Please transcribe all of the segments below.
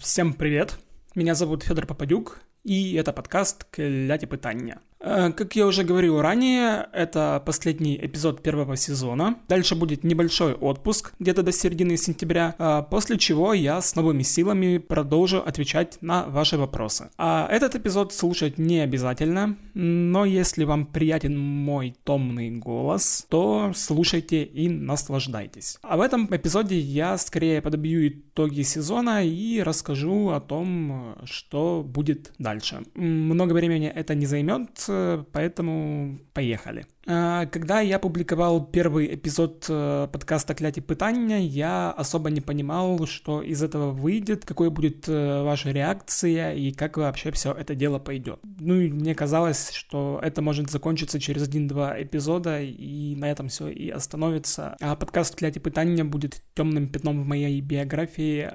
Всем привет! Меня зовут Федор Попадюк, и это подкаст «Кляті питання». Э, как я уже говорил ранее, это последний эпизод первого сезона. Дальше будет небольшой отпуск, где-то до середины сентября, а после чего я с новыми силами продолжу отвечать на ваши вопросы. А этот эпизод слушать не обязательно, но если вам приятен мой томный голос, то слушайте и наслаждайтесь. А в этом эпизоде я скорее подобью итоги сезона и расскажу о том, что будет дальше. Много времени это не займет, поэтому поехали. А, когда я публиковал первый эпизод э, подкаста «Кляті питання», я особо не понимал, что из этого выйдет, какой будет э, ваша реакция и как вообще все это дело пойдет. Ну и мне казалось, что это может закончиться через один-два эпизода, и на этом все и остановится. А подкаст «Кляті питання» будет темным пятном в моей биографии,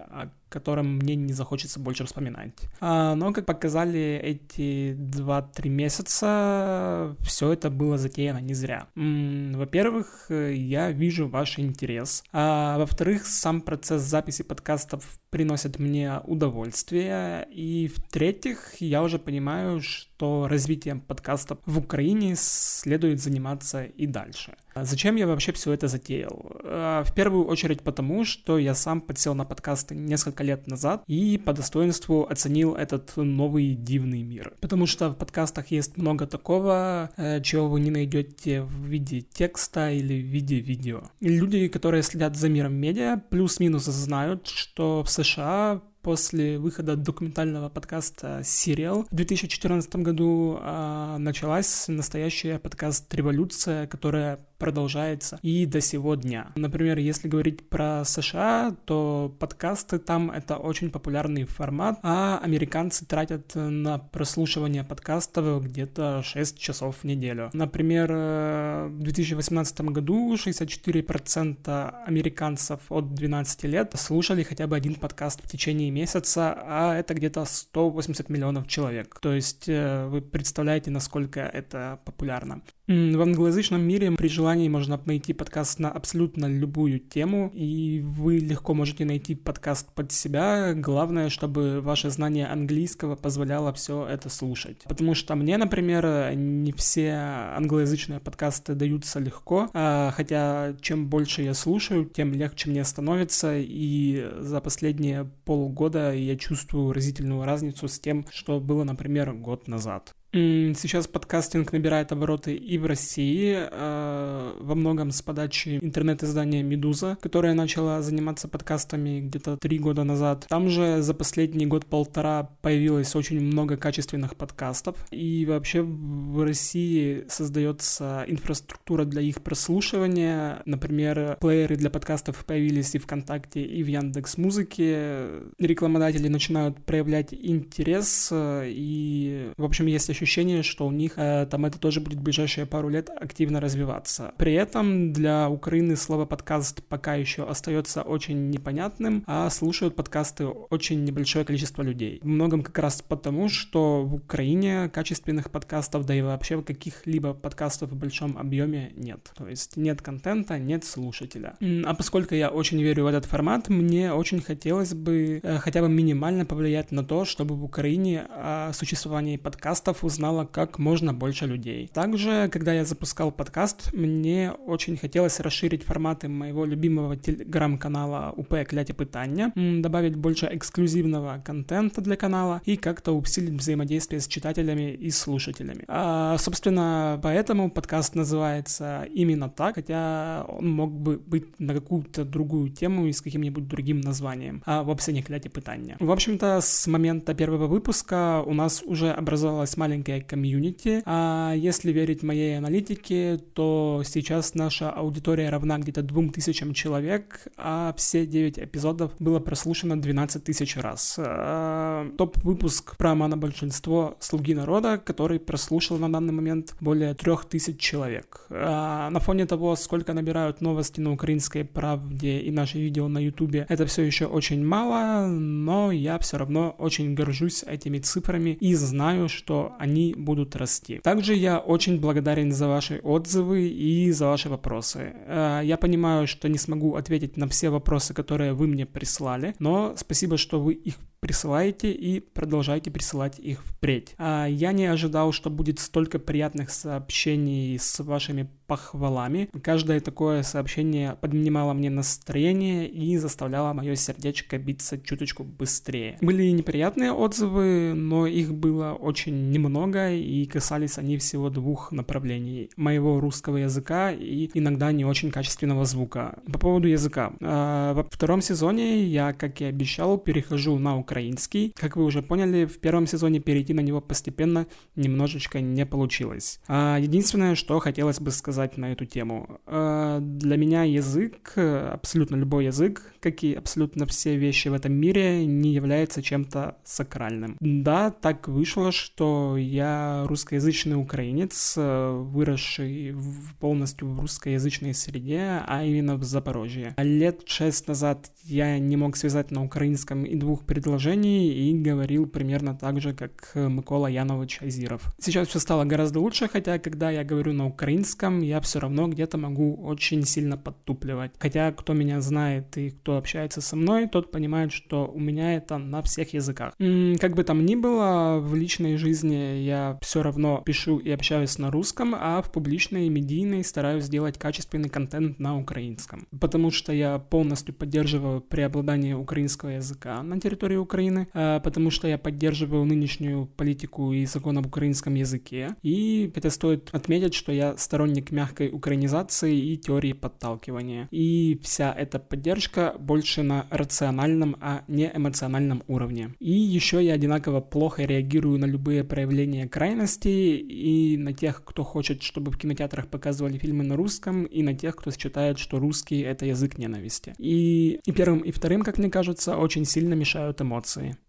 котором мне не захочется больше вспоминать. А, но, как показали эти 2-3 месяца, все это было затеяно не зря. Во-первых, я вижу ваш интерес. А во-вторых, сам процесс записи подкастов приносит мне удовольствие. И в-третьих, я уже понимаю, что развитием подкастов в Украине следует заниматься и дальше. А зачем я вообще все это затеял? А, в первую очередь потому, что я сам подсел на подкасты несколько лет назад и по достоинству оценил этот новый дивный мир. Потому что в подкастах есть много такого, э, чего вы не найдете в виде текста или в виде видео. Люди, которые следят за миром медиа, плюс-минус знают, что в США после выхода документального подкаста «Сериал» в 2014 году а, началась настоящая подкаст-революция, которая продолжается и до сего дня. Например, если говорить про США, то подкасты там это очень популярный формат, а американцы тратят на прослушивание подкастов где-то 6 часов в неделю. Например, э, в 2018 году 64% американцев от 12 лет слушали хотя бы один подкаст в течение месяца, а это где-то 180 миллионов человек. То есть э, вы представляете, насколько это популярно. В англоязычном мире при желании можно найти подкаст на абсолютно любую тему, и вы легко можете найти подкаст под себя. Главное, чтобы ваше знание английского позволяло все это слушать. Потому что мне, например, не все англоязычные подкасты даются легко, а, хотя чем больше я слушаю, тем легче мне становится, и за последние полгода я чувствую разительную разницу с тем, что было, например, год назад. Сейчас подкастинг набирает обороты и в России, э, во многом с подачи интернет-издания «Медуза», которая начала заниматься подкастами где-то три года назад. Там же за последний год-полтора появилось очень много качественных подкастов, и вообще в России создается инфраструктура для их прослушивания. Например, плееры для подкастов появились и ВКонтакте, и в Яндекс Музыке. Рекламодатели начинают проявлять интерес, э, и, в общем, есть ощущение, что у них э, там это тоже будет в ближайшие пару лет активно развиваться. При этом для Украины слово подкаст пока еще остается очень непонятным, а слушают подкасты очень небольшое количество людей. В многом как раз потому, что в Украине качественных подкастов, да и вообще каких-либо подкастов в большом объеме нет. То есть нет контента, нет слушателя. А поскольку я очень верю в этот формат, мне очень хотелось бы э, хотя бы минимально повлиять на то, чтобы в Украине о существовании подкастов узнало как можно больше людей. Также, когда я запускал подкаст, мне очень хотелось расширить форматы моего любимого телеграм-канала УП Кляті Питання, добавить больше эксклюзивного контента для канала и как-то усилить взаимодействие с читателями и слушателями. А, собственно, поэтому подкаст называется именно так, хотя он мог бы быть на какую-то другую тему и с каким-нибудь другим названием, а вовсе не Кляті Питання. В общем-то, с момента первого выпуска у нас уже образовалась маленькая комьюнити. А если верить моей аналитике, то сейчас наша аудитория равна где-то 2000 человек, а все 9 эпизодов было прослушано 12 тысяч раз. А, топ-выпуск про большинство «Слуги народа», который прослушал на данный момент более 3000 человек. А на фоне того, сколько набирают новости на украинской правде и наши видео на ютубе, это все еще очень мало, но я все равно очень горжусь этими цифрами и знаю, что они будут расти. Также я очень благодарен за ваши отзывы и за ваши вопросы. Э, я понимаю, что не смогу ответить на все вопросы, которые вы мне прислали, но спасибо, что вы их присылаете и продолжайте присылать их впредь. А я не ожидал, что будет столько приятных сообщений с вашими похвалами. Каждое такое сообщение поднимало мне настроение и заставляло мое сердечко биться чуточку быстрее. Были неприятные отзывы, но их было очень немного и касались они всего двух направлений. Моего русского языка и иногда не очень качественного звука. По поводу языка. А, во втором сезоне я, как и обещал, перехожу на украинский. Как вы уже поняли, в первом сезоне перейти на него постепенно немножечко не получилось. А, единственное, что хотелось бы сказать на эту тему. Э, для меня язык, абсолютно любой язык, как и абсолютно все вещи в этом мире, не является чем-то сакральным. Да, так вышло, что я русскоязычный украинец, выросший полностью в русскоязычной среде, а именно в Запорожье. Лет шесть назад я не мог связать на украинском и двух предложений и говорил примерно так же, как Микола Янович Азиров. Сейчас все стало гораздо лучше, хотя когда я говорю на украинском, я все равно где-то могу очень сильно подтупливать. Хотя кто меня знает и кто общается со мной, тот понимает, что у меня это на всех языках. М-м, как бы там ни было, в личной жизни я все равно пишу и общаюсь на русском, а в публичной и медийной стараюсь сделать качественный контент на украинском. Потому что я полностью поддерживаю преобладание украинского языка на территории Украины, а, потому что я поддерживаю нынешнюю политику и закон об украинском языке. И это стоит отметить, что я сторонник мягкой украинизации и теории подталкивания. И вся эта поддержка больше на рациональном, а не эмоциональном уровне. И еще я одинаково плохо реагирую на любые проявления крайности и на тех, кто хочет, чтобы в кинотеатрах показывали фильмы на русском, и на тех, кто считает, что русский — это язык ненависти. И, и первым, и вторым, как мне кажется, очень сильно мешают эмоции.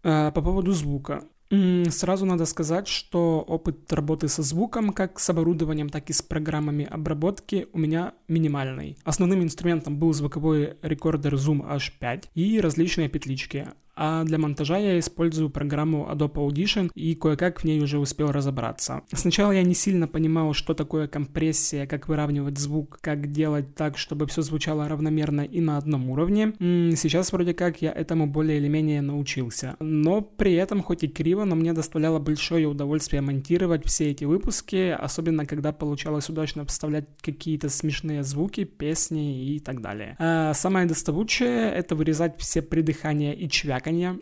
А, по поводу звука. Сразу надо сказать, что опыт работы со звуком, как с оборудованием, так и с программами обработки у меня минимальный. Основным инструментом был звуковой рекордер Zoom H5 и различные петлички а для монтажа я использую программу Adobe Audition и кое-как в ней уже успел разобраться. Сначала я не сильно понимал, что такое компрессия, как выравнивать звук, как делать так, чтобы все звучало равномерно и на одном уровне. Сейчас вроде как я этому более или менее научился. Но при этом, хоть и криво, но мне доставляло большое удовольствие монтировать все эти выпуски, особенно когда получалось удачно вставлять какие-то смешные звуки, песни и так далее. А самое доставучее — это вырезать все придыхания и чвяк Birkenjahr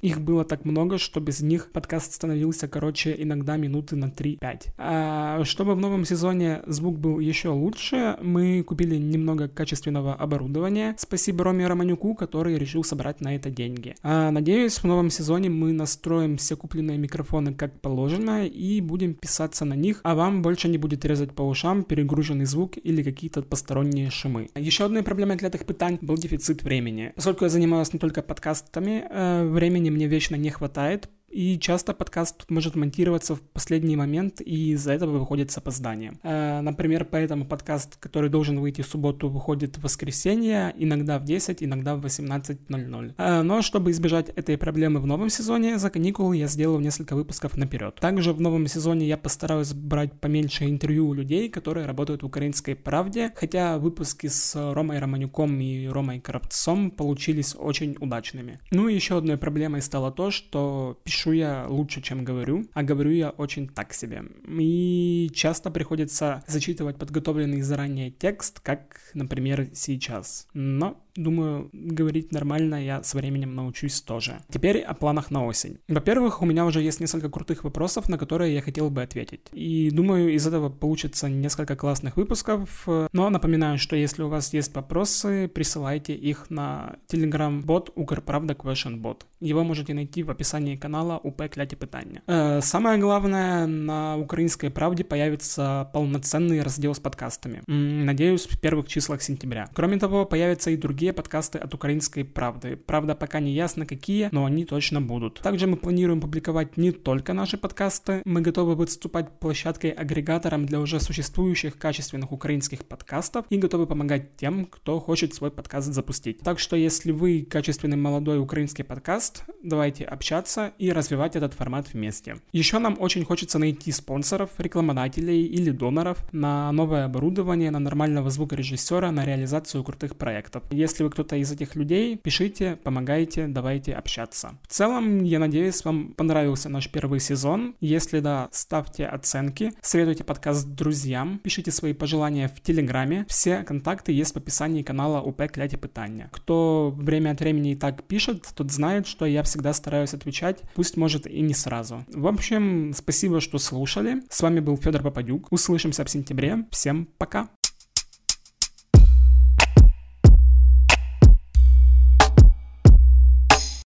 Их было так много, что без них подкаст становился короче иногда минуты на 3-5. А чтобы в новом сезоне звук был еще лучше, мы купили немного качественного оборудования. Спасибо Роме Романюку, который решил собрать на это деньги. А, надеюсь, в новом сезоне мы настроим все купленные микрофоны как положено и будем писаться на них, а вам больше не будет резать по ушам перегруженный звук или какие-то посторонние шумы. Еще одной проблемой для этих пытаний был дефицит времени. Поскольку я занималась не только подкастами, э, времени мне вечно не хватает, и часто подкаст может монтироваться в последний момент, и из-за этого выходит с опозданием. Э, например, поэтому подкаст, который должен выйти в субботу, выходит в воскресенье, иногда в 10, иногда в 18.00. Э, но чтобы избежать этой проблемы в новом сезоне, за каникулы я сделал несколько выпусков наперед. Также в новом сезоне я постараюсь брать поменьше интервью у людей, которые работают в «Украинской правде», хотя выпуски с Ромой Романюком и Ромой Коробцом получились очень удачными. Ну и еще одной проблемой стало то, что пишу пишу я лучше, чем говорю, а говорю я очень так себе. И часто приходится зачитывать подготовленный заранее текст, как, например, сейчас. Но Думаю, говорить нормально я со временем научусь тоже. Теперь о планах на осень. Во-первых, у меня уже есть несколько крутых вопросов, на которые я хотел бы ответить. И думаю, из этого получится несколько классных выпусков. Но напоминаю, что если у вас есть вопросы, присылайте их на Telegram-бот Укрправда Question. Его можете найти в описании канала УП Кляті Питання. Э, самое главное, на Украинской Правде появится полноценный раздел с подкастами. Надеюсь, в первых числах сентября. Кроме того, появятся и другие другие подкасты от Украинской правды. Правда, пока не ясно какие, но они точно будут. Также мы планируем публиковать не только наши подкасты, мы готовы выступать площадкой-агрегатором для уже существующих качественных украинских подкастов и готовы помогать тем, кто хочет свой подкаст запустить. Так что если вы качественный молодой украинский подкаст, давайте общаться и развивать этот формат вместе. Еще нам очень хочется найти спонсоров, рекламодателей или доноров на новое оборудование, на нормального звукорежиссера, на реализацию крутых проектов. Если Если вы кто-то из этих людей, пишите, помогайте, давайте общаться. В целом, я надеюсь, вам понравился наш первый сезон. Если да, ставьте оценки, советуйте подкаст друзьям, пишите свои пожелания в Телеграме. Все контакты есть в описании канала УП Кляти Питания. Кто время от времени и так пишет, тот знает, что я всегда стараюсь отвечать, пусть может и не сразу. В общем, спасибо, что слушали. С вами был Федор Попадюк. Услышимся в сентябре. Всем пока!